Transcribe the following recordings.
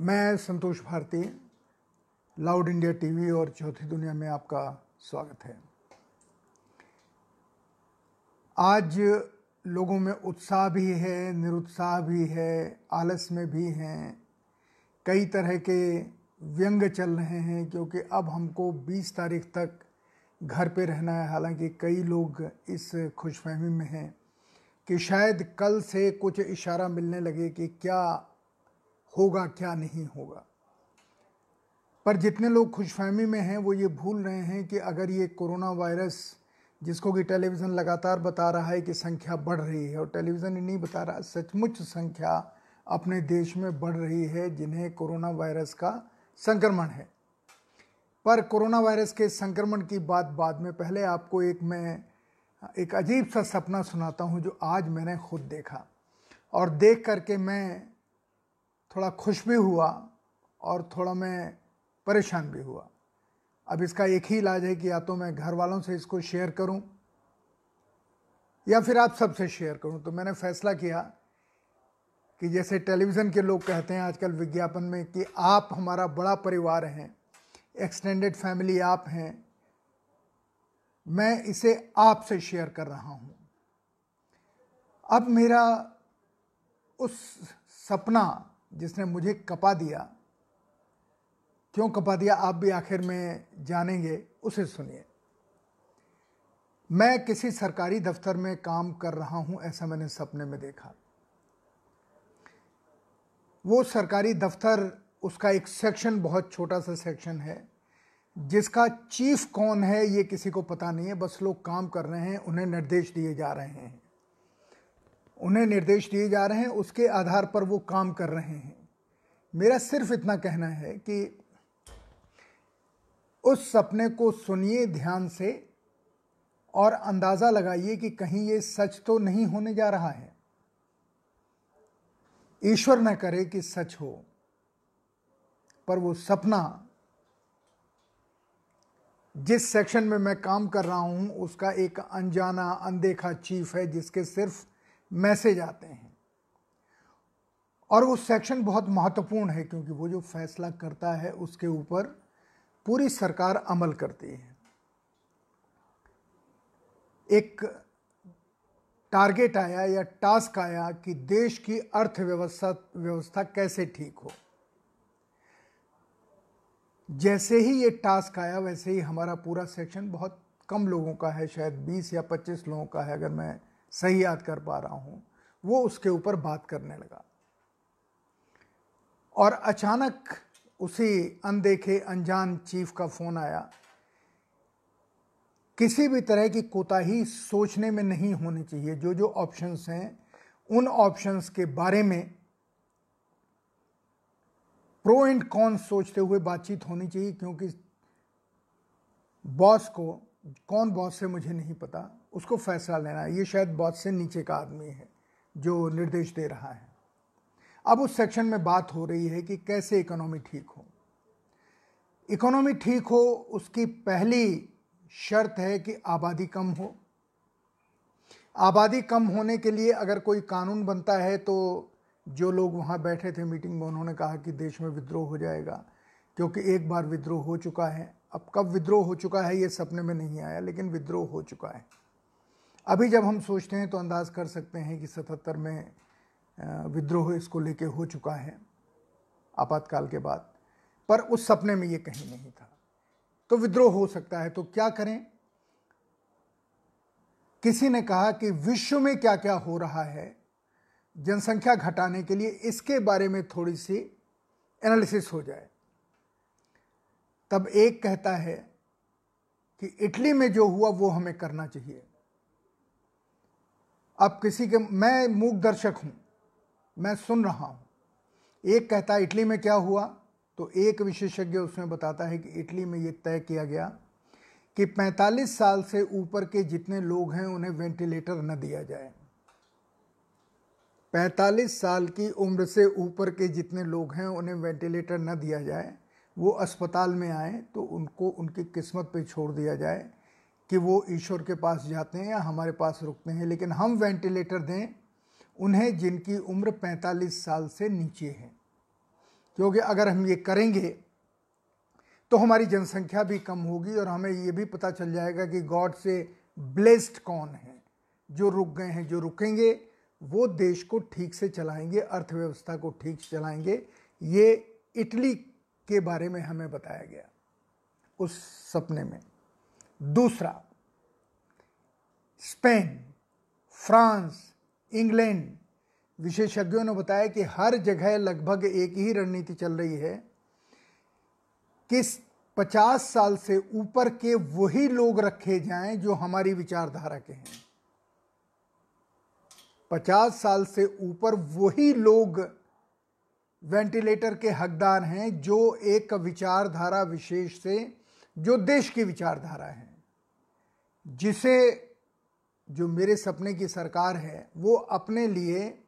मैं Santosh Bharti, loud India TV और चौथी दुनिया में आपका स्वागत है। आज लोगों में उत्साह भी है, निरुत्साह भी है, आलस में भी हैं। कई तरह के व्यंग चल रहे हैं, क्योंकि अब हमको 20 तारीख तक घर पे रहना है। हालाँकि कई लोग इस खुशफहमी में हैं कि शायद कल से कुछ इशारा मिलने लगे कि क्या होगा, क्या नहीं होगा। पर जितने लोग खुशफहमी में हैं, वो ये भूल रहे हैं कि अगर ये कोरोना वायरस, जिसको कि टेलीविज़न लगातार बता रहा है कि संख्या बढ़ रही है, और टेलीविज़न ही नहीं बता रहा, सचमुच संख्या अपने देश में बढ़ रही है, जिन्हें कोरोना वायरस का संक्रमण है। पर कोरोना वायरस के संक्रमण की बात बाद में पहले आपको एक मैं, एक अजीब सा सपना सुनाता हूँ, जो आज मैंने खुद देखा। और देख करके मैं थोड़ा खुश भी हुआ और थोड़ा मैं परेशान भी हुआ। अब इसका एक ही इलाज है कि या तो मैं घर वालों से इसको शेयर करूँ या फिर आप सबसे शेयर करूँ। तो मैंने फैसला किया कि जैसे टेलीविज़न के लोग कहते हैं आजकल विज्ञापन में कि आप हमारा बड़ा परिवार हैं एक्सटेंडेड फैमिली आप हैं, मैं इसे आपसे शेयर कर रहा हूँ। अब मेरा उस सपना जिसने मुझे कपा दिया। क्यों कपा दिया? आप भी आखिर में जानेंगे, उसे सुनिए। मैं किसी सरकारी दफ्तर में काम कर रहा हूँ, ऐसा मैंने सपने में देखा। वो सरकारी दफ्तर, उसका एक सेक्शन, बहुत छोटा सा सेक्शन है, जिसका चीफ कौन है, ये किसी को पता नहीं है। बस लोग काम कर रहे हैं, उन्हें निर्देश दिए जा रहे हैं। उन्हें निर्देश दिए जा रहे हैं, उसके आधार पर वो काम कर रहे हैं। मेरा सिर्फ़ इतना कहना है कि उस सपने को सुनिए ध्यान से और अंदाज़ा लगाइए कि कहीं ये सच तो नहीं होने जा रहा है। ईश्वर न करे कि सच हो, पर वो सपना जिस सेक्शन में मैं काम कर रहा हूँ, उसका एक अनजाना, अनदेखा चीफ है, जिसके सिर्फ़ मैसेज आते हैं। और वो सेक्शन बहुत महत्वपूर्ण है क्योंकि वो जो फैसला करता है उसके ऊपर पूरी सरकार अमल करती है। एक टारगेट आया या टास्क आया कि देश की अर्थव्यवस्था, व्यवस्था कैसे ठीक हो। जैसे ही ये टास्क आया, वैसे ही हमारा पूरा सेक्शन बहुत कम लोगों का है, शायद 20 या 25 लोगों का है, अगर मैं सही याद कर पा रहा हूँ, वो उसके ऊपर बात करने लगा। और अचानक उसी अनदेखे अनजान चीफ का फ़ोन आया। किसी भी तरह की कोताही सोचने में नहीं होनी चाहिए। जो जो ऑप्शंस हैं, उन ऑप्शंस के बारे में प्रो एंड कॉन सोचते हुए बातचीत होनी चाहिए, क्योंकि बॉस को कौन बॉस से मुझे नहीं पता, उसको फैसला लेना। है ये शायद बॉस से नीचे का आदमी है जो निर्देश दे रहा है। अब उस सेक्शन में बात हो रही है कि कैसे इकोनॉमी ठीक हो। इकोनॉमी ठीक हो, उसकी पहली शर्त है कि आबादी कम हो। आबादी कम होने के लिए अगर कोई कानून बनता है तो जो लोग वहाँ बैठे थे मीटिंग में, उन्होंने कहा कि देश में विद्रोह हो जाएगा। क्योंकि एक बार विद्रोह हो चुका है। अब कब विद्रोह हो चुका है, ये सपने में नहीं आया, लेकिन विद्रोह हो चुका है। अभी जब हम सोचते हैं तो अंदाज कर सकते हैं कि सतहत्तर में विद्रोह इसको लेके हो चुका है, आपातकाल के बाद। पर उस सपने में ये कहीं नहीं था। तो विद्रोह हो सकता है तो क्या करें? किसी ने कहा कि विश्व में क्या क्या हो रहा है, जनसंख्या घटाने के लिए इसके बारे में थोड़ी सी एनालिसिस हो जाए। तब एक कहता है कि इटली में जो हुआ वो हमें करना चाहिए। अब किसी के, मैं मूक दर्शक हूँ, मैं सुन रहा हूँ। एक कहता है, इटली में क्या हुआ? तो एक विशेषज्ञ उसमें बताता है कि इटली में ये तय किया गया कि 45 साल से ऊपर के जितने लोग हैं, उन्हें वेंटिलेटर न दिया जाए। 45 साल की उम्र से ऊपर के जितने लोग हैं, उन्हें वेंटिलेटर न दिया जाए। वो अस्पताल में आए तो उनको, उनकी किस्मत पे छोड़ दिया जाए कि वो ईश्वर के पास जाते हैं या हमारे पास रुकते हैं, लेकिन हम वेंटिलेटर दें उन्हें जिनकी उम्र 45 साल से नीचे है। क्योंकि अगर हम ये करेंगे तो हमारी जनसंख्या भी कम होगी और हमें ये भी पता चल जाएगा कि गॉड से ब्लेस्ड कौन है। जो रुक गए हैं, जो रुकेंगे, वो देश को ठीक से चलाएँगे, अर्थव्यवस्था को ठीक से चलाएँगे। ये इटली के बारे में हमें बताया गया, उस सपने में। दूसरा, स्पेन, फ्रांस, इंग्लैंड, विशेषज्ञों ने बताया कि हर जगह लगभग एक ही रणनीति चल रही है, कि 50 साल से ऊपर के वही लोग रखे जाएँ जो हमारी विचारधारा के हैं। 50 साल से ऊपर वही लोग वेंटिलेटर के हकदार हैं, जो एक विचारधारा विशेष से, जो देश की विचारधारा है। जिसे, जो मेरे सपने की सरकार है, वो अपने लिए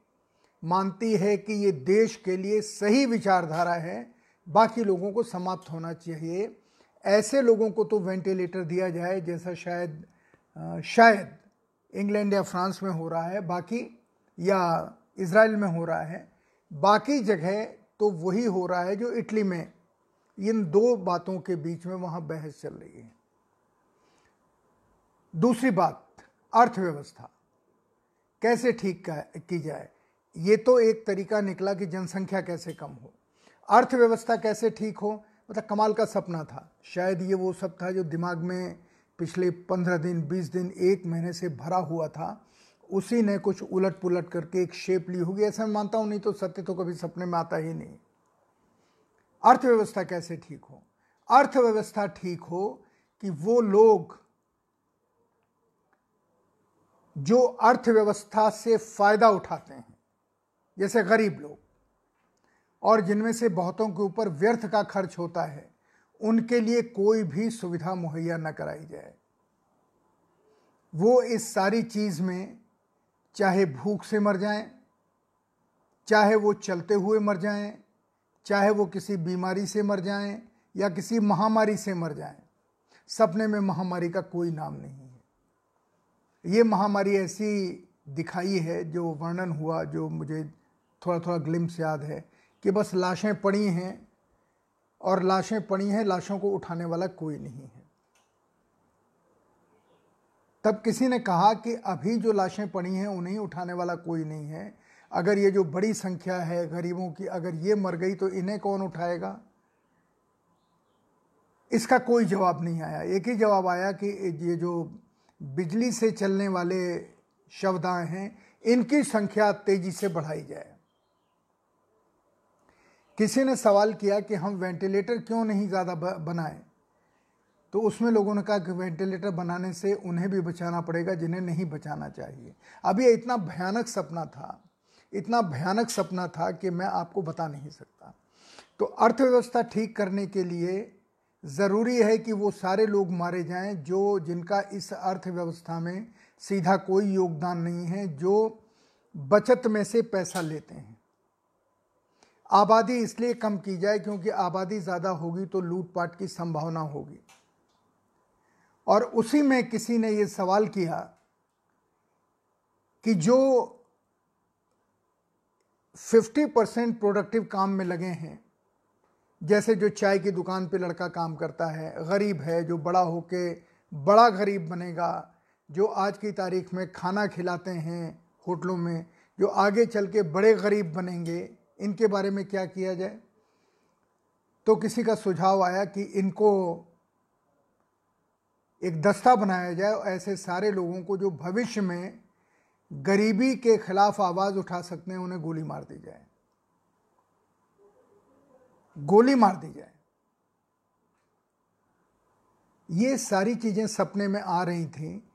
मानती है कि ये देश के लिए सही विचारधारा है। बाकी लोगों को समाप्त होना चाहिए। ऐसे लोगों को तो वेंटिलेटर दिया जाए, जैसा शायद शायद इंग्लैंड या फ्रांस में हो रहा है, बाकी या इसराइल में हो रहा है। बाकी जगह तो वही हो रहा है जो इटली में। इन दो बातों के बीच में वहाँ बहस चल रही है। दूसरी बात, अर्थव्यवस्था। कैसे ठीक की जाए? ये तो एक तरीका निकला कि जनसंख्या कैसे कम हो। अर्थव्यवस्था कैसे ठीक हो? मतलब कमाल का सपना था। शायद ये वो सब था जो दिमाग में पिछले पंद्रह दिन, बीस दिन, एक महीने से भरा हुआ था। उसी ने कुछ उलट पुलट करके एक शेप ली होगी, ऐसा मैं मानता हूँ, नहीं तो सत्य तो कभी सपने में आता ही नहीं। अर्थव्यवस्था कैसे ठीक हो? अर्थव्यवस्था ठीक हो कि वो लोग जो अर्थव्यवस्था से फ़ायदा उठाते हैं, जैसे गरीब लोग, और जिनमें से बहुतों के ऊपर व्यर्थ का खर्च होता है, उनके लिए कोई भी सुविधा मुहैया न कराई जाए। वो इस सारी चीज़ में चाहे भूख से मर जाएँ, चाहे वो चलते हुए मर जाएँ, चाहे वो किसी बीमारी से मर जाएँ या किसी महामारी से मर जाएँ, सपने में महामारी का कोई नाम नहीं है। ये महामारी ऐसी दिखाई है जो वर्णन हुआ जो मुझे थोड़ा थोड़ा ग्लिम्स याद है कि बस लाशें पड़ी हैं और लाशें पड़ी हैं लाशों को उठाने वाला कोई नहीं है। तब किसी ने कहा कि अभी जो लाशें पड़ी हैं, उन्हें उठाने वाला कोई नहीं है। अगर ये जो बड़ी संख्या है गरीबों की, अगर ये मर गई तो इन्हें कौन उठाएगा? इसका कोई जवाब नहीं आया। एक ही जवाब आया कि ये जो बिजली से चलने वाले शवदाएँ हैं, इनकी संख्या तेज़ी से बढ़ाई जाए। किसी ने सवाल किया कि हम वेंटिलेटर क्यों नहीं ज़्यादा बनाएँ? तो उसमें लोगों ने कहा कि वेंटिलेटर बनाने से उन्हें भी बचाना पड़ेगा, जिन्हें नहीं बचाना चाहिए। अब ये इतना भयानक सपना था, इतना भयानक सपना था कि मैं आपको बता नहीं सकता। तो अर्थव्यवस्था ठीक करने के लिए ज़रूरी है कि वो सारे लोग मारे जाएँ जो, जिनका इस अर्थव्यवस्था में सीधा कोई योगदान नहीं है, जो बचत में से पैसा लेते हैं। आबादी इसलिए कम की जाए क्योंकि आबादी ज़्यादा होगी तो लूटपाट की संभावना होगी। और उसी में किसी ने ये सवाल किया कि जो 50 परसेंट प्रोडक्टिव काम में लगे हैं, जैसे जो चाय की दुकान पे लड़का काम करता है, गरीब है, जो बड़ा होके बड़ा गरीब बनेगा, जो आज की तारीख में खाना खिलाते हैं होटलों में, जो आगे चल के बड़े गरीब बनेंगे, इनके बारे में क्या किया जाए? तो किसी का सुझाव आया कि इनको एक दस्ता बनाया जाए ऐसे सारे लोगों को जो भविष्य में गरीबी के खिलाफ आवाज़ उठा सकते हैं, उन्हें गोली मार दी जाए। गोली मार दी जाए। ये सारी चीज़ें सपने में आ रही थी।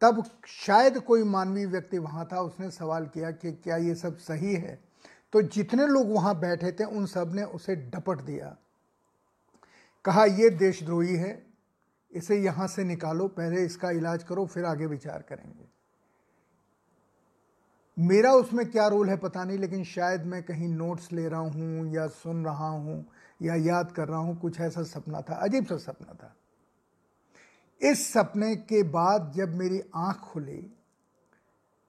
तब शायद कोई मानवीय व्यक्ति वहाँ था, उसने सवाल किया कि क्या ये सब सही है? तो जितने लोग वहाँ बैठे थे, उन सबने उसे डपट दिया। कहा यह देशद्रोही है इसे यहाँ से निकालो, पहले इसका इलाज करो, फिर आगे विचार करेंगे। मेरा उसमें क्या रोल है पता नहीं, लेकिन शायद मैं कहीं नोट्स ले रहा हूँ, या सुन रहा हूँ, या याद कर रहा हूँ, कुछ ऐसा सपना था, अजीब सा सपना था। इस सपने के बाद जब मेरी आँख खुली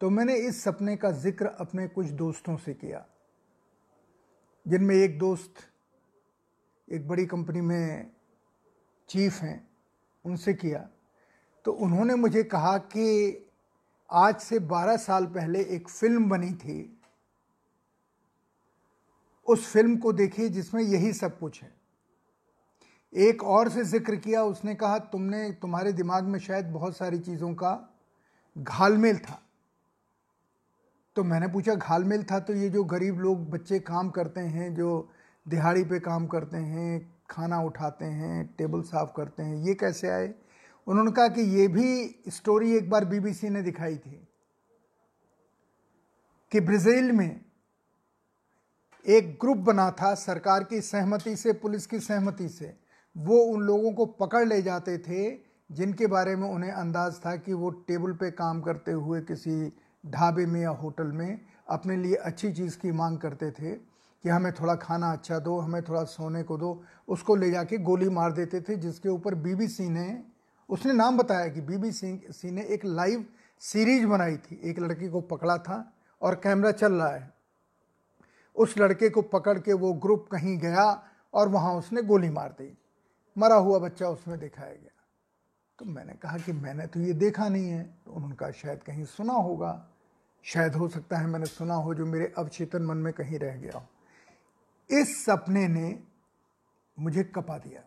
तो मैंने इस सपने का ज़िक्र अपने कुछ दोस्तों से किया, जिनमें एक दोस्त, एक बड़ी कंपनी में चीफ हैं उनसे किया। तो उन्होंने मुझे कहा कि आज से 12 साल पहले एक फ़िल्म बनी थी। उस फ़िल्म को देखिए जिसमें यही सब कुछ है। एक और से ज़िक्र किया, उसने कहा, तुमने, तुम्हारे दिमाग में शायद बहुत सारी चीज़ों का घालमेल था। तो मैंने पूछा, घालमेल था? तो ये जो गरीब लोग बच्चे काम करते हैं, जो दिहाड़ी पे काम करते हैं खाना उठाते हैं, टेबल साफ़ करते हैं, ये कैसे आए? उन्होंने कहा कि ये भी स्टोरी एक बार बीबीसी ने दिखाई थी कि ब्राज़ील में एक ग्रुप बना था सरकार की सहमति से, पुलिस की सहमति से। वो उन लोगों को पकड़ ले जाते थे जिनके बारे में उन्हें अंदाज था कि वो टेबल पे काम करते हुए किसी ढाबे में या होटल में अपने लिए अच्छी चीज़ की मांग करते थे। कि हमें थोड़ा खाना अच्छा दो, हमें थोड़ा सोने को दो। उसको ले जाके गोली मार देते थे, जिसके ऊपर बीबीसी ने उसने नाम बताया कि बीबीसी ने एक लाइव सीरीज़ बनाई थी। एक लड़के को पकड़ा था और कैमरा चल रहा है। उस लड़के को पकड़ के वो ग्रुप कहीं गया और वहाँ उसने गोली मार दी। मरा हुआ बच्चा उसमें दिखाया गया। तो मैंने कहा कि मैंने तो ये देखा नहीं है तो उन्होंने कहा शायद कहीं सुना होगा। शायद हो सकता है मैंने सुना हो जो मेरे अवचेतन मन में कहीं रह गया हो। इस सपने ने मुझे कपा दिया।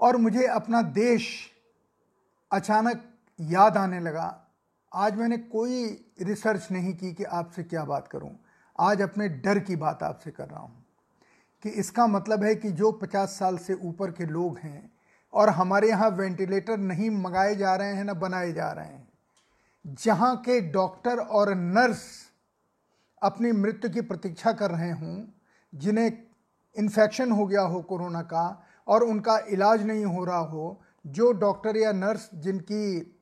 और मुझे अपना देश अचानक याद आने लगा। आज मैंने कोई रिसर्च नहीं की कि आपसे क्या बात करूँ। आज अपने डर की बात आपसे कर रहा हूँ कि इसका मतलब है कि जो 50 साल से ऊपर के लोग हैं और हमारे यहाँ वेंटिलेटर नहीं मंगाए जा रहे हैं, ना बनाए जा रहे हैं, जहाँ के डॉक्टर और नर्स अपनी मृत्यु की प्रतीक्षा कर रहे हों, जिन्हें इन्फेक्शन हो गया हो कोरोना का और उनका इलाज नहीं हो रहा हो, जो डॉक्टर या नर्स जिनकी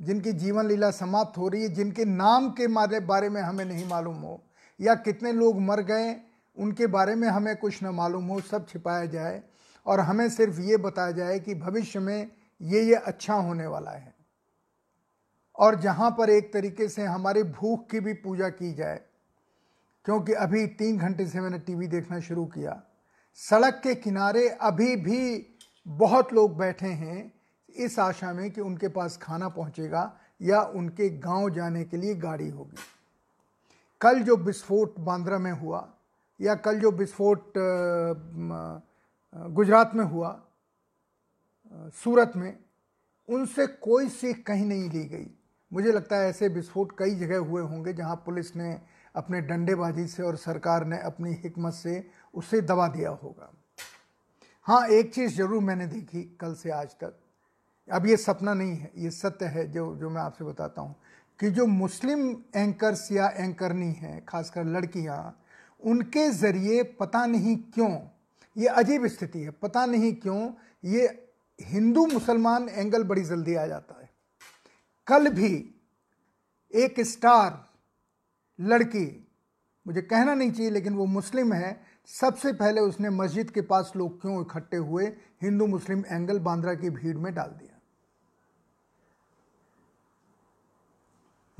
जिनकी जीवन लीला समाप्त हो रही है, जिनके नाम के मारे, बारे में हमें नहीं मालूम हो, या कितने लोग मर गए, उनके बारे में हमें कुछ न मालूम हो, सब छिपाया जाए, और हमें सिर्फ़ ये बताया जाए कि भविष्य में ये ये अच्छा होने वाला है। और जहाँ पर एक तरीके से हमारी भूख की भी पूजा की जाए क्योंकि अभी तीन घंटे से मैंने टीवी देखना शुरू किया। सड़क के किनारे अभी भी बहुत लोग बैठे हैं इस आशा में कि उनके पास खाना पहुंचेगा या उनके गाँव जाने के लिए गाड़ी होगी। कल जो विस्फोट बांद्रा में हुआ या कल जो विस्फोट गुजरात में हुआ सूरत में, उनसे कोई सीख कहीं नहीं ली गई। मुझे लगता है ऐसे विस्फोट कई जगह हुए होंगे जहाँ पुलिस ने अपने डंडेबाजी से और सरकार ने अपनी हिकमत से उसे दबा दिया होगा। हाँ एक चीज़ ज़रूर मैंने देखी कल से आज तक। अब ये सपना नहीं है, ये सत्य है जो जो मैं आपसे बताता हूँ कि जो मुस्लिम एंकर्स या एंकरनी हैं, खासकर लड़कियाँ, उनके ज़रिए पता नहीं क्यों, ये अजीब स्थिति है, पता नहीं क्यों ये हिंदू मुसलमान एंगल बड़ी जल्दी आ जाता है। कल भी एक स्टार लड़की, मुझे कहना नहीं चाहिए, लेकिन वो मुस्लिम है। सबसे पहले उसने मस्जिद के पास लोग क्यों इकट्ठे हुए? हिंदू, मुस्लिम, एंगल बांद्रा की भीड़ में डाल दिया।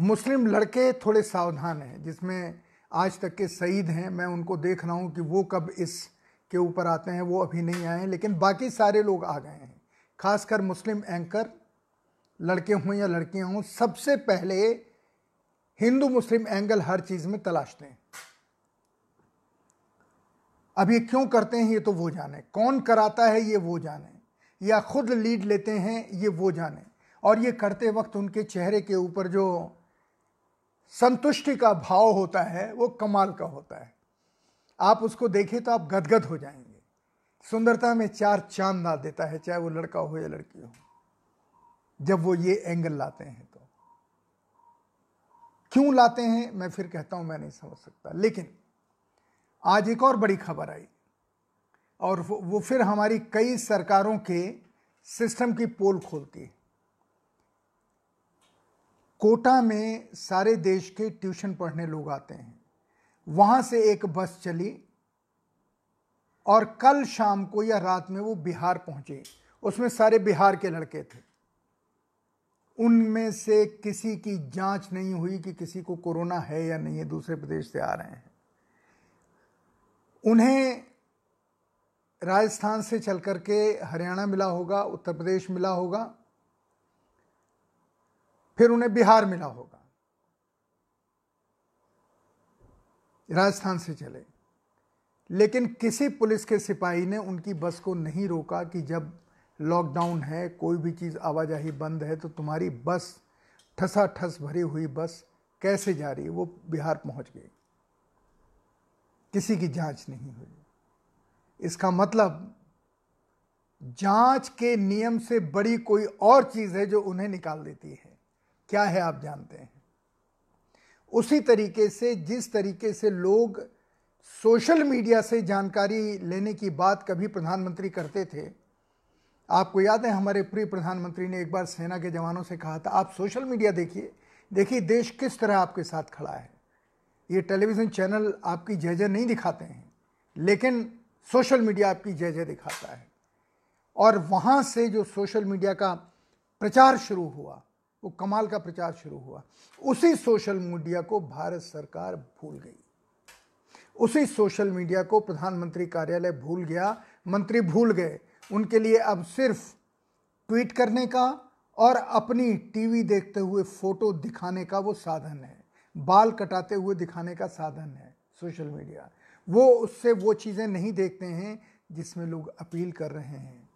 मुस्लिम लड़के थोड़े सावधान हैं, जिसमें आज तक के सईद हैं। मैं उनको देख रहा हूँ कि वो कब इस के ऊपर आते हैं, वो अभी नहीं आए हैं, लेकिन बाकी सारे लोग आ गए हैं। खासकर मुस्लिम एंकर, लड़के हों या लड़कियाँ हों, सबसे पहले हिंदू मुस्लिम एंगल हर चीज़ में तलाशते हैं। अब ये क्यों करते हैं, ये तो वो जाने। कौन कराता है, ये वो जाने। या खुद लीड लेते हैं, ये वो जाने। और ये करते वक्त उनके चेहरे के ऊपर जो संतुष्टि का भाव होता है, वो कमाल का होता है। आप उसको देखें तो आप गदगद हो जाएँगे। सुंदरता में चार चाँद ला देता है, चाहे वो लड़का हो या लड़की हो। जब वो ये एंगल लाते हैं तो। क्यों लाते हैं, मैं फिर कहता हूँ, मैं नहीं समझ सकता। लेकिन आज एक और बड़ी खबर आई, और वो फिर हमारी कई सरकारों के सिस्टम की पोल खोलती है। कोटा में सारे देश के ट्यूशन पढ़ने लोग आते हैं। वहाँ से एक बस चली, और कल शाम को या रात में वो बिहार पहुँचे। उसमें सारे बिहार के लड़के थे। उनमें से किसी की जाँच नहीं हुई कि किसी को कोरोना है या नहीं है दूसरे प्रदेश से आ रहे हैं। उन्हें राजस्थान से चल कर के हरियाणा मिला होगा, उत्तर प्रदेश मिला होगा, फिर उन्हें बिहार मिला होगा। राजस्थान से चले। लेकिन किसी पुलिस के सिपाही ने उनकी बस को नहीं रोका कि जब लॉकडाउन है, कोई भी चीज़ आवाजाही बंद है तो तुम्हारी बस ठसा ठस भरी हुई बस कैसे जा रही है? वो बिहार पहुँच गई। किसी की जाँच नहीं हुई। इसका मतलब जाँच के नियम से बड़ी कोई और चीज़ है जो उन्हें निकाल देती है। क्या है, आप जानते हैं। उसी तरीके से, जिस तरीके से लोग सोशल मीडिया से जानकारी लेने की बात कभी प्रधानमंत्री करते थे आपको याद है, हमारे प्रिय प्रधानमंत्री ने एक बार सेना के जवानों से कहा था, आप सोशल मीडिया देखिए देखिए देश किस तरह आपके साथ खड़ा है। ये टेलीविज़न चैनल आपकी जय जय नहीं दिखाते हैं, लेकिन सोशल मीडिया आपकी जय जय दिखाता है। और वहाँ से जो सोशल मीडिया का प्रचार शुरू हुआ, वो कमाल का प्रचार शुरू हुआ, उसी सोशल मीडिया को भारत सरकार भूल गई। उसी सोशल मीडिया को प्रधानमंत्री कार्यालय भूल गया, मंत्री भूल गए उनके लिए अब सिर्फ़ ट्वीट करने का और अपनी टीवी देखते हुए फ़ोटो दिखाने का वो साधन है। बाल कटाते हुए दिखाने का साधन है सोशल मीडिया। वो उससे वो चीज़ें नहीं देखते हैं जिसमें लोग अपील कर रहे हैं।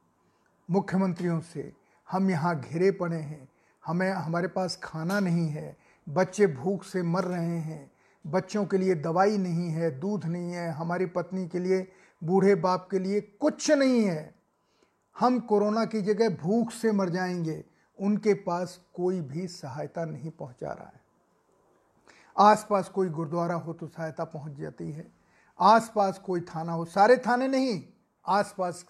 मुख्यमंत्रियों से हम यहाँ घिरे पड़े हैं। हमें, हमारे पास खाना नहीं है। बच्चे भूख से मर रहे हैं। बच्चों के लिए दवाई नहीं है, दूध नहीं है। हमारी पत्नी के लिए, बूढ़े बाप के लिए कुछ नहीं है। हम कोरोना की जगह भूख से मर जाएँगे। उनके पास कोई भी सहायता नहीं पहुँचा रहा है। आसपास कोई गुरुद्वारा हो तो सहायता पहुँच जाती है। आसपास कोई थाना हो, सारे थाने नहीं, आसपास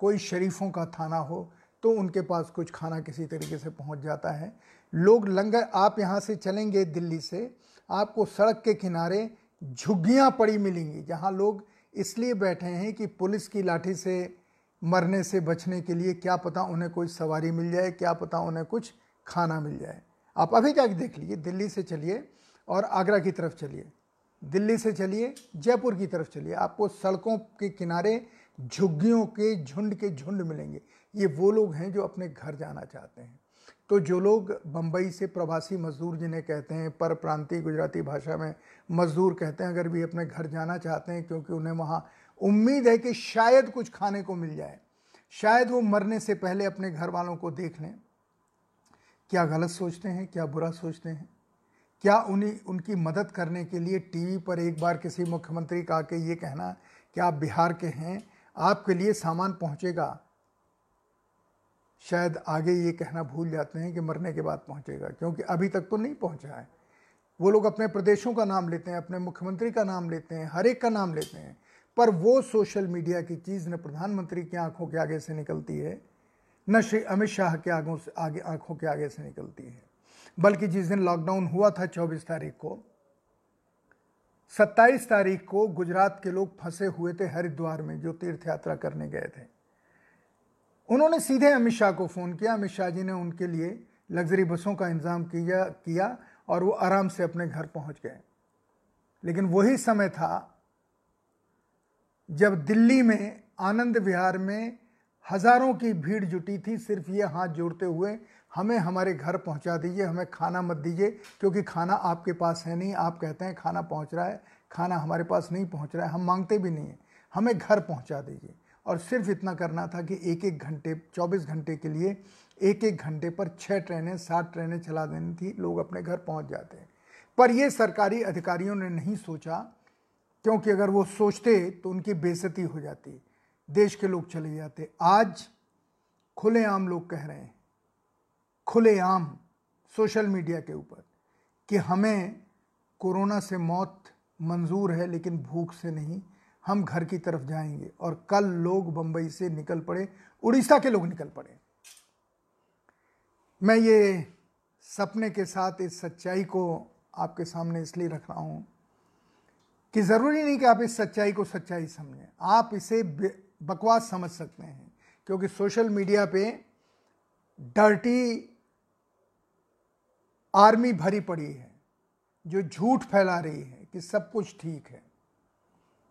कोई शरीफों का थाना हो तो उनके पास कुछ खाना किसी तरीके से पहुँच जाता है। लोग, लंगर, आप यहाँ से चलेंगे दिल्ली से, आपको सड़क के किनारे झुग्गियाँ पड़ी मिलेंगी, जहाँ लोग इसलिए बैठे हैं कि पुलिस की लाठी से मरने से बचने के लिए क्या पता उन्हें कोई सवारी मिल जाए, क्या पता उन्हें कुछ खाना मिल जाए। आप अभी जाके देख लीजिए, दिल्ली से चलिए और आगरा की तरफ़ चलिए। दिल्ली से चलिए, जयपुर की तरफ़ चलिए। आपको सड़कों के किनारे झुग्गियों के झुंड के झुंड मिलेंगे। ये वो लोग हैं जो अपने घर जाना चाहते हैं। तो जो लोग बम्बई से प्रवासी मजदूर जिन्हें कहते हैं पर प्रांतीय गुजराती भाषा में मजदूर कहते हैं, अगर भी अपने घर जाना चाहते हैं, क्योंकि उन्हें वहाँ उम्मीद है कि शायद कुछ खाने को मिल जाए। शायद वो मरने से पहले अपने घर वालों को देख लें। क्या गलत सोचते हैं? क्या बुरा सोचते हैं? क्या उन्हीं, उनकी मदद करने के लिए टीवी पर एक बार किसी मुख्यमंत्री का आके ये कहना कि आप बिहार के हैं? आपके लिए सामान पहुंचेगा। शायद आगे ये कहना भूल जाते हैं कि मरने के बाद पहुंचेगा, क्योंकि अभी तक तो नहीं पहुँचा है। वो लोग अपने प्रदेशों का नाम लेते हैं, अपने मुख्यमंत्री का नाम लेते हैं, हर एक का नाम लेते हैं। पर वो सोशल मीडिया की चीज़ न प्रधानमंत्री की आँखों के आगे से निकलती है, न श्री अमित शाह के आगों से, आगे, आँखों के आगे से निकलती है। बल्कि जिस दिन लॉकडाउन हुआ था 24 तारीख को 27 तारीख को गुजरात के लोग फंसे हुए थे हरिद्वार में, जो तीर्थ यात्रा करने गए थे। उन्होंने सीधे अमित शाह को फ़ोन किया। अमित शाह जी ने उनके लिए लग्जरी बसों का इंतज़ाम किया किया और वो आराम से अपने घर पहुँच गए। लेकिन वही समय था जब दिल्ली में, आनंद विहार में हज़ारों की भीड़ जुटी थी, सिर्फ़ ये हाथ जोड़ते हुए, हमें हमारे घर पहुँचा दीजिए, हमें खाना मत दीजिए, क्योंकि खाना आपके पास है नहीं, आप कहते हैं खाना पहुँच रहा है, खाना हमारे पास नहीं पहुँच रहा है, हम मांगते भी नहीं हैं, हमें घर पहुँचा दीजिए। और सिर्फ़ इतना करना था कि एक एक घंटे 24 घंटे के लिए एक एक घंटे पर छः ट्रेनें, सात ट्रेनें चला देनी थी, लोग अपने घर पहुँच जाते हैं। पर ये सरकारी अधिकारियों ने नहीं सोचा क्योंकि अगर वो सोचते तो उनकी बेजती हो जाती। देश के लोग चले जाते। आज खुलेआम लोग कह रहे हैं, खुलेआम सोशल मीडिया के ऊपर, कि हमें कोरोना से मौत मंजूर है, लेकिन भूख से नहीं। हम घर की तरफ़ जाएँगे और कल लोग बंबई से निकल पड़े, उड़ीसा के लोग निकल पड़े। मैं ये सपने के साथ इस सच्चाई को आपके सामने इसलिए रख रहा हूँ कि ज़रूरी नहीं कि आप इस सच्चाई को सच्चाई समझें। आप इसे बकवास समझ सकते हैं, क्योंकि सोशल मीडिया पे डर्टी आर्मी भरी पड़ी है, जो झूठ फैला रही है कि सब कुछ ठीक है।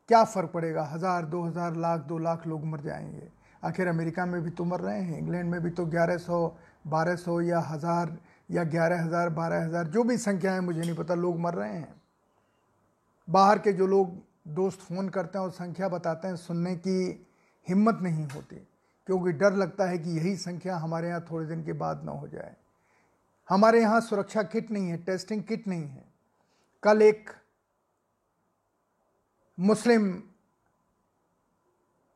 क्या फ़र्क पड़ेगा? हज़ार, दो हज़ार, लाख, दो लाख लोग मर जाएँगे। आखिर अमेरिका में भी तो मर रहे हैं, इंग्लैंड में भी तो ग्यारह सौ, बारह सौ या हज़ार या ग्यारह हज़ार, बारह हज़ार, जो भी संख्या है, मुझे नहीं पता, लोग मर रहे हैं। बाहर के जो लोग दोस्त फ़ोन करते हैं और संख्या बताते हैं, सुनने की हिम्मत नहीं होती, क्योंकि डर लगता है कि यही संख्या हमारे यहाँ थोड़े दिन के बाद ना हो जाए। हमारे यहाँ सुरक्षा किट नहीं है, टेस्टिंग किट नहीं है। कल एक मुस्लिम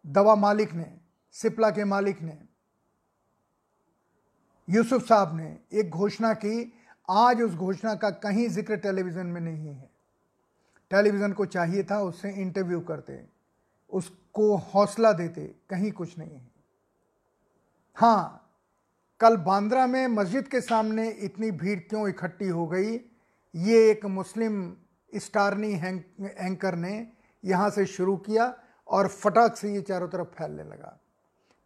दवा मालिक ने, सिप्ला के मालिक ने, यूसुफ साहब ने एक घोषणा की, आज उस घोषणा का कहीं ज़िक्र टेलीविज़न में नहीं है। टेलीविज़न को चाहिए था, उससे इंटरव्यू करते उसको हौसला देते, कहीं कुछ नहीं है। हाँ कल बांद्रा में मस्जिद के सामने इतनी भीड़ क्यों इकट्ठी हो गई? ये एक मुस्लिम स्टारनी एंकर ने यहाँ से शुरू किया और फटाक से ये चारों तरफ़ फैलने लगा।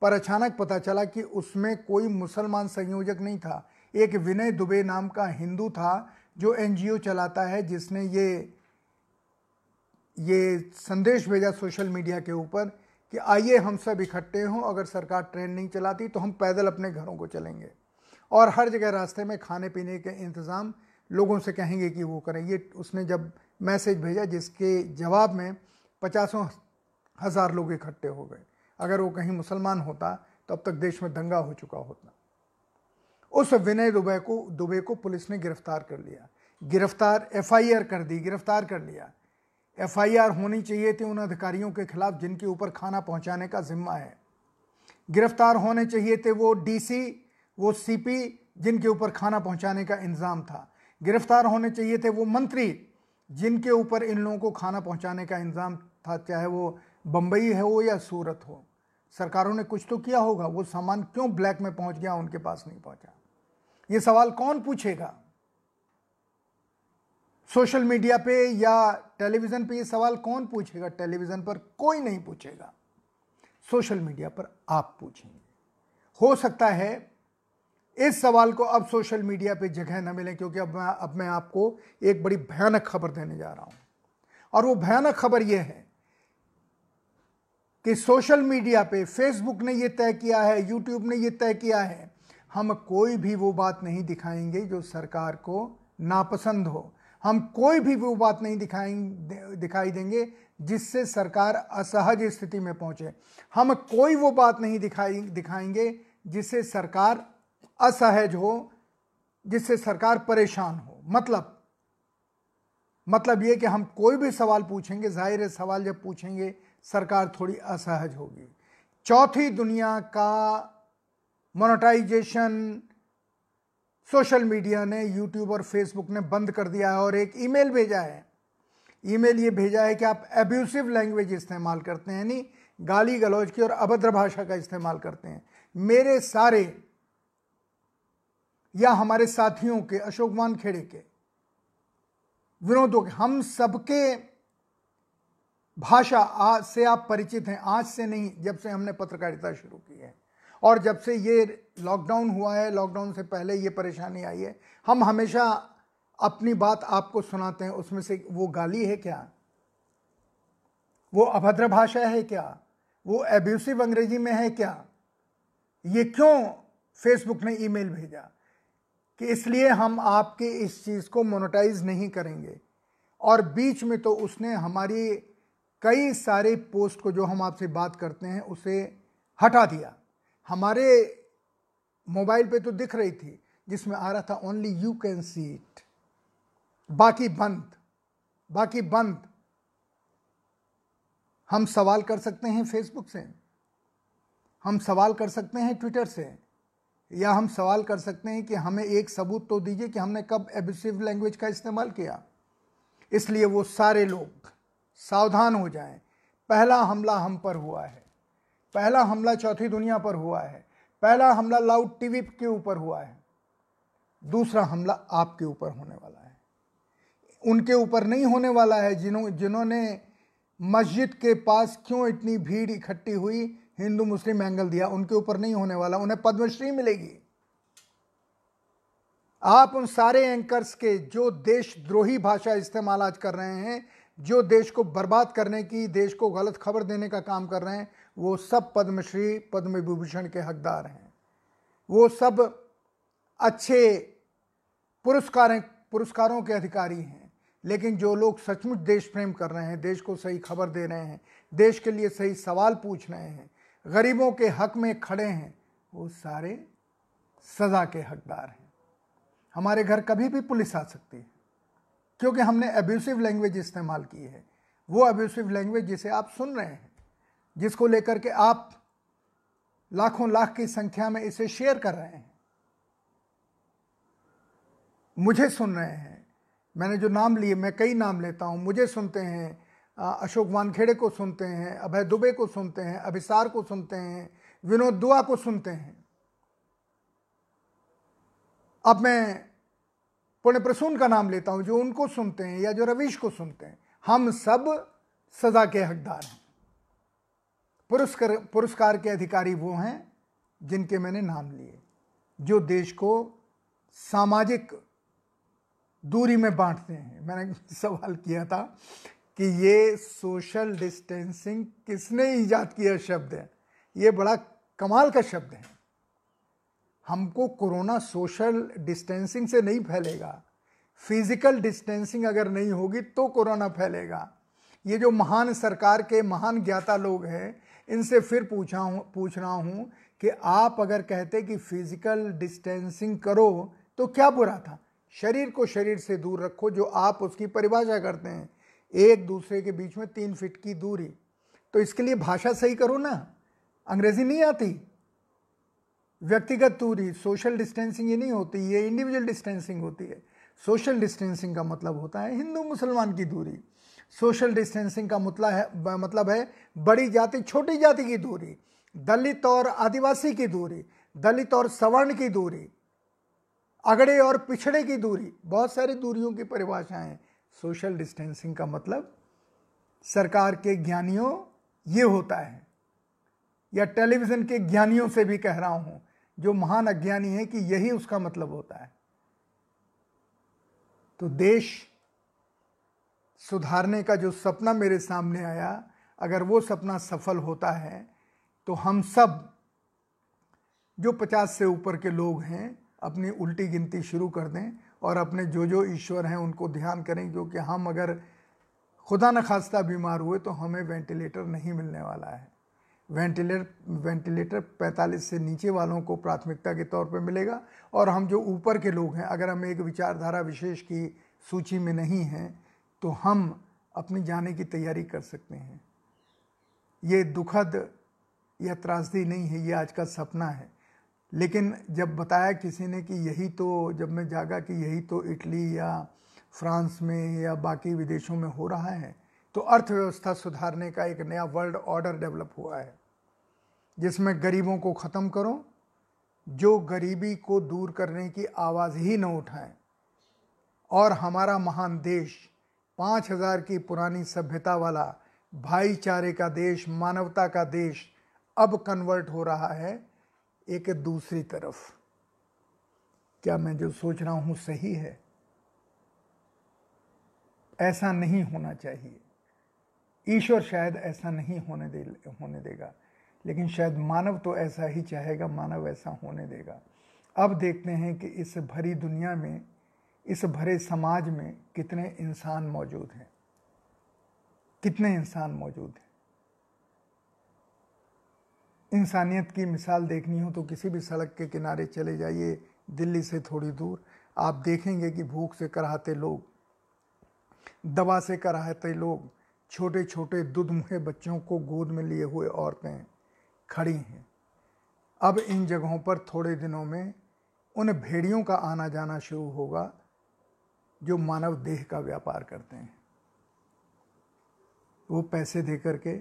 पर अचानक पता चला कि उसमें कोई मुसलमान संयोजक नहीं था। एक विनय दुबे नाम का हिंदू था जो एनजीओ चलाता है, जिसने ये ये संदेश भेजा सोशल मीडिया के ऊपर कि आइए हम सब इकट्ठे हों, अगर सरकार ट्रेन नहीं चलाती तो हम पैदल अपने घरों को चलेंगे। और हर जगह रास्ते में खाने पीने के इंतज़ाम लोगों से कहेंगे कि वो करें। ये उसने जब मैसेज भेजा जिसके जवाब में पचासों हज़ार लोग इकट्ठे हो गए। अगर वो कहीं मुसलमान होता तो अब तक देश में दंगा हो चुका होता। उस विनय दुबे को दुबे को पुलिस ने गिरफ़्तार कर लिया। गिरफ़्तार, एफआईआर कर दी, गिरफ़्तार कर लिया। एफआईआर होनी चाहिए थी उन अधिकारियों के खिलाफ जिनके ऊपर खाना पहुँचाने का जिम्मा है। गिरफ़्तार होने चाहिए थे वो डीसी, वो सीपी, जिनके ऊपर खाना पहुँचाने का इंतज़ाम था। गिरफ़्तार होने चाहिए थे वो मंत्री, जिनके ऊपर इन लोगों को खाना पहुँचाने का इंतज़ाम था, चाहे वो बम्बई है हो या सूरत हो। सरकारों ने कुछ तो किया होगा, वो सामान क्यों ब्लैक में पहुँच गया, उनके पास नहीं पहुँचा? ये सवाल कौन पूछेगा? सोशल मीडिया पे या टेलीविज़न पे ये सवाल कौन पूछेगा? टेलीविज़न पर कोई नहीं पूछेगा। सोशल मीडिया पर आप पूछेंगे। हो सकता है इस सवाल को अब सोशल मीडिया पे जगह न मिले, क्योंकि अब मैं अब मैं आपको एक बड़ी भयानक खबर देने जा रहा हूँ। और वो भयानक खबर यह है कि सोशल मीडिया पे फेसबुक ने यह तय किया है यूट्यूब ने यह तय किया है, हम कोई भी वो बात नहीं दिखाएँगे जो सरकार को नापसंद हो। हम कोई भी वो बात नहीं दिखाएँगे दिखाई देंगे जिससे सरकार असहज स्थिति में पहुँचे। हम कोई वो बात नहीं दिखाई, दिखाएँगे जिससे सरकार असहज हो, जिससे सरकार परेशान हो। मतलब मतलब ये कि हम कोई भी सवाल पूछेंगे, ज़ाहिर है सवाल जब पूछेंगे, सरकार थोड़ी असहज होगी। चौथी दुनिया का मोनेटाइजेशन सोशल मीडिया ने, यूट्यूब और फेसबुक ने बंद कर दिया है और एक ईमेल भेजा है। ईमेल ये भेजा है कि आप एब्यूसिव लैंग्वेज इस्तेमाल करते हैं, यानी गाली गलौज की और अभद्र भाषा का इस्तेमाल करते हैं। मेरे सारे या हमारे साथियों के अशोकमान खेड़े के, विनोदों के, हम सबके भाषा आज से आप परिचित हैं। आज से नहीं, जब से हमने पत्रकारिता शुरू की है। और जब से ये लॉकडाउन हुआ है लॉकडाउन से पहले ये परेशानी आई है, हम हमेशा अपनी बात आपको सुनाते हैं, उसमें से वो गाली है क्या? वो अभद्र भाषा है क्या? वो एब्यूसिव अंग्रेज़ी में है क्या? ये क्यों फेसबुक ने ईमेल भेजा? कि इसलिए हम आपके इस चीज़ को मोनोटाइज नहीं करेंगे। और बीच में तो उसने हमारी कई सारे पोस्ट को जो हम आपसे बात करते हैं, उसे हटा दिया। हमारे मोबाइल पे तो दिख रही थी, जिसमें आ रहा था only you can see it बाकी बंद बाकी बंद। हम सवाल कर सकते हैं फेसबुक से, हम सवाल कर सकते हैं ट्विटर से, या हम सवाल कर सकते हैं कि हमें एक सबूत तो दीजिए कि हमने कब एबिसिव लैंग्वेज का इस्तेमाल किया। इसलिए वो सारे लोग सावधान हो जाएँ। पहला हमला हम पर हुआ है। पहला हमला चौथी दुनिया पर हुआ है। पहला हमला लाउड टीवी के ऊपर हुआ है। दूसरा हमला आपके ऊपर होने वाला है। उनके ऊपर नहीं होने वाला है जिन्हों जिन्होंने मस्जिद के पास क्यों इतनी भीड़ इकट्ठी हुई? हिंदू, मुस्लिम, एंगल दिया। उनके ऊपर नहीं होने वाला। उन्हें पद्मश्री मिलेगी। आप उन सारे एंकर्स के जो देशद्रोही भाषा इस्तेमाल आज कर रहे हैं, जो देश को बर्बाद करने की, देश को गलत खबर देने का काम कर रहे हैं वो सब पद्मश्री पद्म विभूषण के हकदार हैं। वो सब अच्छे पुरस्कार, पुरस्कारों के अधिकारी हैं। लेकिन जो लोग सचमुच देश प्रेम कर रहे हैं, देश को सही खबर दे रहे हैं, देश के लिए सही सवाल पूछ रहे हैं, गरीबों के हक में खड़े हैं, वो सारे सज़ा के हकदार हैं। हमारे घर कभी भी पुलिस आ सकती है, क्योंकि हमने एब्यूसिव लैंग्वेज इस्तेमाल की है। वो एब्यूसिव लैंग्वेज जिसे आप सुन रहे हैं जिसको लेकर के आप लाखों लाख की संख्या में इसे शेयर कर रहे हैं। मुझे सुन रहे हैं। मैंने जो नाम लिए, मैं कई नाम लेता हूँ। मुझे सुनते हैं अशोक वानखेड़े को सुनते हैं, अभय दुबे को सुनते हैं, अभिसार को सुनते हैं, विनोद दुआ को सुनते हैं। अब मैं पुण्य प्रसून का नाम लेता हूँ, जो उनको सुनते हैं या जो रवीश को सुनते हैं। हम सब सजा के हकदार हैं। पुरस्कार पुरस्कार के अधिकारी वो हैं जिनके मैंने नाम लिए, जो देश को सामाजिक दूरी में बांटते हैं। मैंने सवाल किया था कि ये सोशल डिस्टेंसिंग किसने ईजाद किया शब्द है? ये बड़ा कमाल का शब्द है। हमको कोरोना सोशल डिस्टेंसिंग से नहीं फैलेगा। फ़िज़िकल डिस्टेंसिंग अगर नहीं होगी तो कोरोना फैलेगा। ये जो महान सरकार के महान ज्ञाता लोग हैं इनसे फिर पूछा हूँ, पूछ रहा हूँ कि आप अगर कहते कि फ़िज़िकल डिस्टेंसिंग करो तो क्या बुरा था? शरीर को शरीर से दूर रखो, जो आप उसकी परिभाषा करते हैं। एक दूसरे के बीच में तीन फिट की दूरी। तो इसके लिए भाषा सही करो ना। अंग्रेज़ी नहीं आती। व्यक्तिगत दूरी सोशल डिस्टेंसिंग ये नहीं होती, ये इंडिविजुअल डिस्टेंसिंग होती है। सोशल डिस्टेंसिंग का मतलब होता है हिंदू मुसलमान की दूरी। सोशल डिस्टेंसिंग का मतलब है मतलब है बड़ी जाति, छोटी जाति की दूरी, दलित और आदिवासी की दूरी, दलित और सवर्ण की दूरी, अगड़े और पिछड़े की दूरी, बहुत सारी दूरियों की परिभाषाएँ सोशल डिस्टेंसिंग का मतलब सरकार के ज्ञानियों, ये होता है। या टेलीविज़न के ज्ञानियों से भी कह रहा हूँ, जो महान अज्ञानी है कि यही उसका मतलब होता है। तो देश सुधारने का जो सपना मेरे सामने आया, अगर वो सपना सफल होता है तो हम सब, जो पचास से ऊपर के लोग हैं, अपनी उल्टी गिनती शुरू कर दें और अपने जो जो ईश्वर हैं, उनको ध्यान करें, क्योंकि हम अगर खुदा न खास्ता बीमार हुए तो हमें वेंटिलेटर नहीं मिलने वाला है। वेंटिलेटर वेंटिलेटर 45 से नीचे वालों को प्राथमिकता के तौर पर मिलेगा, और हम जो ऊपर के लोग हैं, अगर हम एक विचारधारा विशेष की सूची में नहीं हैं तो हम अपनी जाने की तैयारी कर सकते हैं। ये दुखद या त्रासदी नहीं है, ये आज का सपना है। लेकिन जब बताया किसी ने कि यही तो जब मैं जागा कि यही तो इटली या फ्रांस में या बाकी विदेशों में हो रहा है तो अर्थव्यवस्था सुधारने का एक नया वर्ल्ड ऑर्डर डेवलप हुआ है, जिसमें गरीबों को ख़त्म करो, जो गरीबी को दूर करने की आवाज़ ही न उठाएँ। और हमारा महान देश पाँच हज़ार की पुरानी सभ्यता वाला भाईचारे का देश, मानवता का देश अब कन्वर्ट हो रहा है एक दूसरी तरफ़। क्या मैं जो सोच रहा हूँ सही है? ऐसा नहीं होना चाहिए। ईश्वर शायद ऐसा नहीं होने दे, होने देगा, लेकिन शायद मानव तो ऐसा ही चाहेगा, मानव ऐसा होने देगा। अब देखते हैं कि इस भरी दुनिया में इस भरे समाज में कितने इंसान मौजूद हैं? कितने इंसान मौजूद हैं? इंसानियत की मिसाल देखनी हो तो किसी भी सड़क के किनारे चले जाइए, दिल्ली से थोड़ी दूर। आप देखेंगे कि भूख से कराहते लोग, दवा से कराहते लोग छोटे छोटे दुध मुहे बच्चों को गोद में लिए हुए औरतें खड़ी हैं। अब इन जगहों पर थोड़े दिनों में उन भेड़ियों का आना जाना शुरू होगा। जो मानव देह का व्यापार करते हैं। वो पैसे दे करके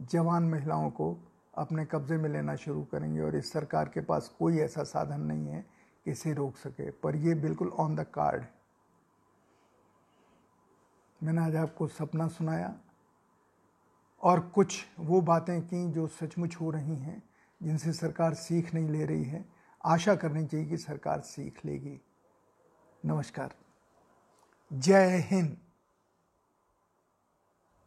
जवान महिलाओं को अपने कब्ज़े में लेना शुरू करेंगे और इस सरकार के पास कोई ऐसा साधन नहीं है कि इसे रोक सके। पर ये बिल्कुल ऑन द कार्ड मैंने आज आपको सपना सुनाया और कुछ वो बातें की जो सचमुच हो रही हैं, जिनसे सरकार सीख नहीं ले रही है। आशा करनी चाहिए कि सरकार सीख लेगी। नमस्कार। जय हिंद।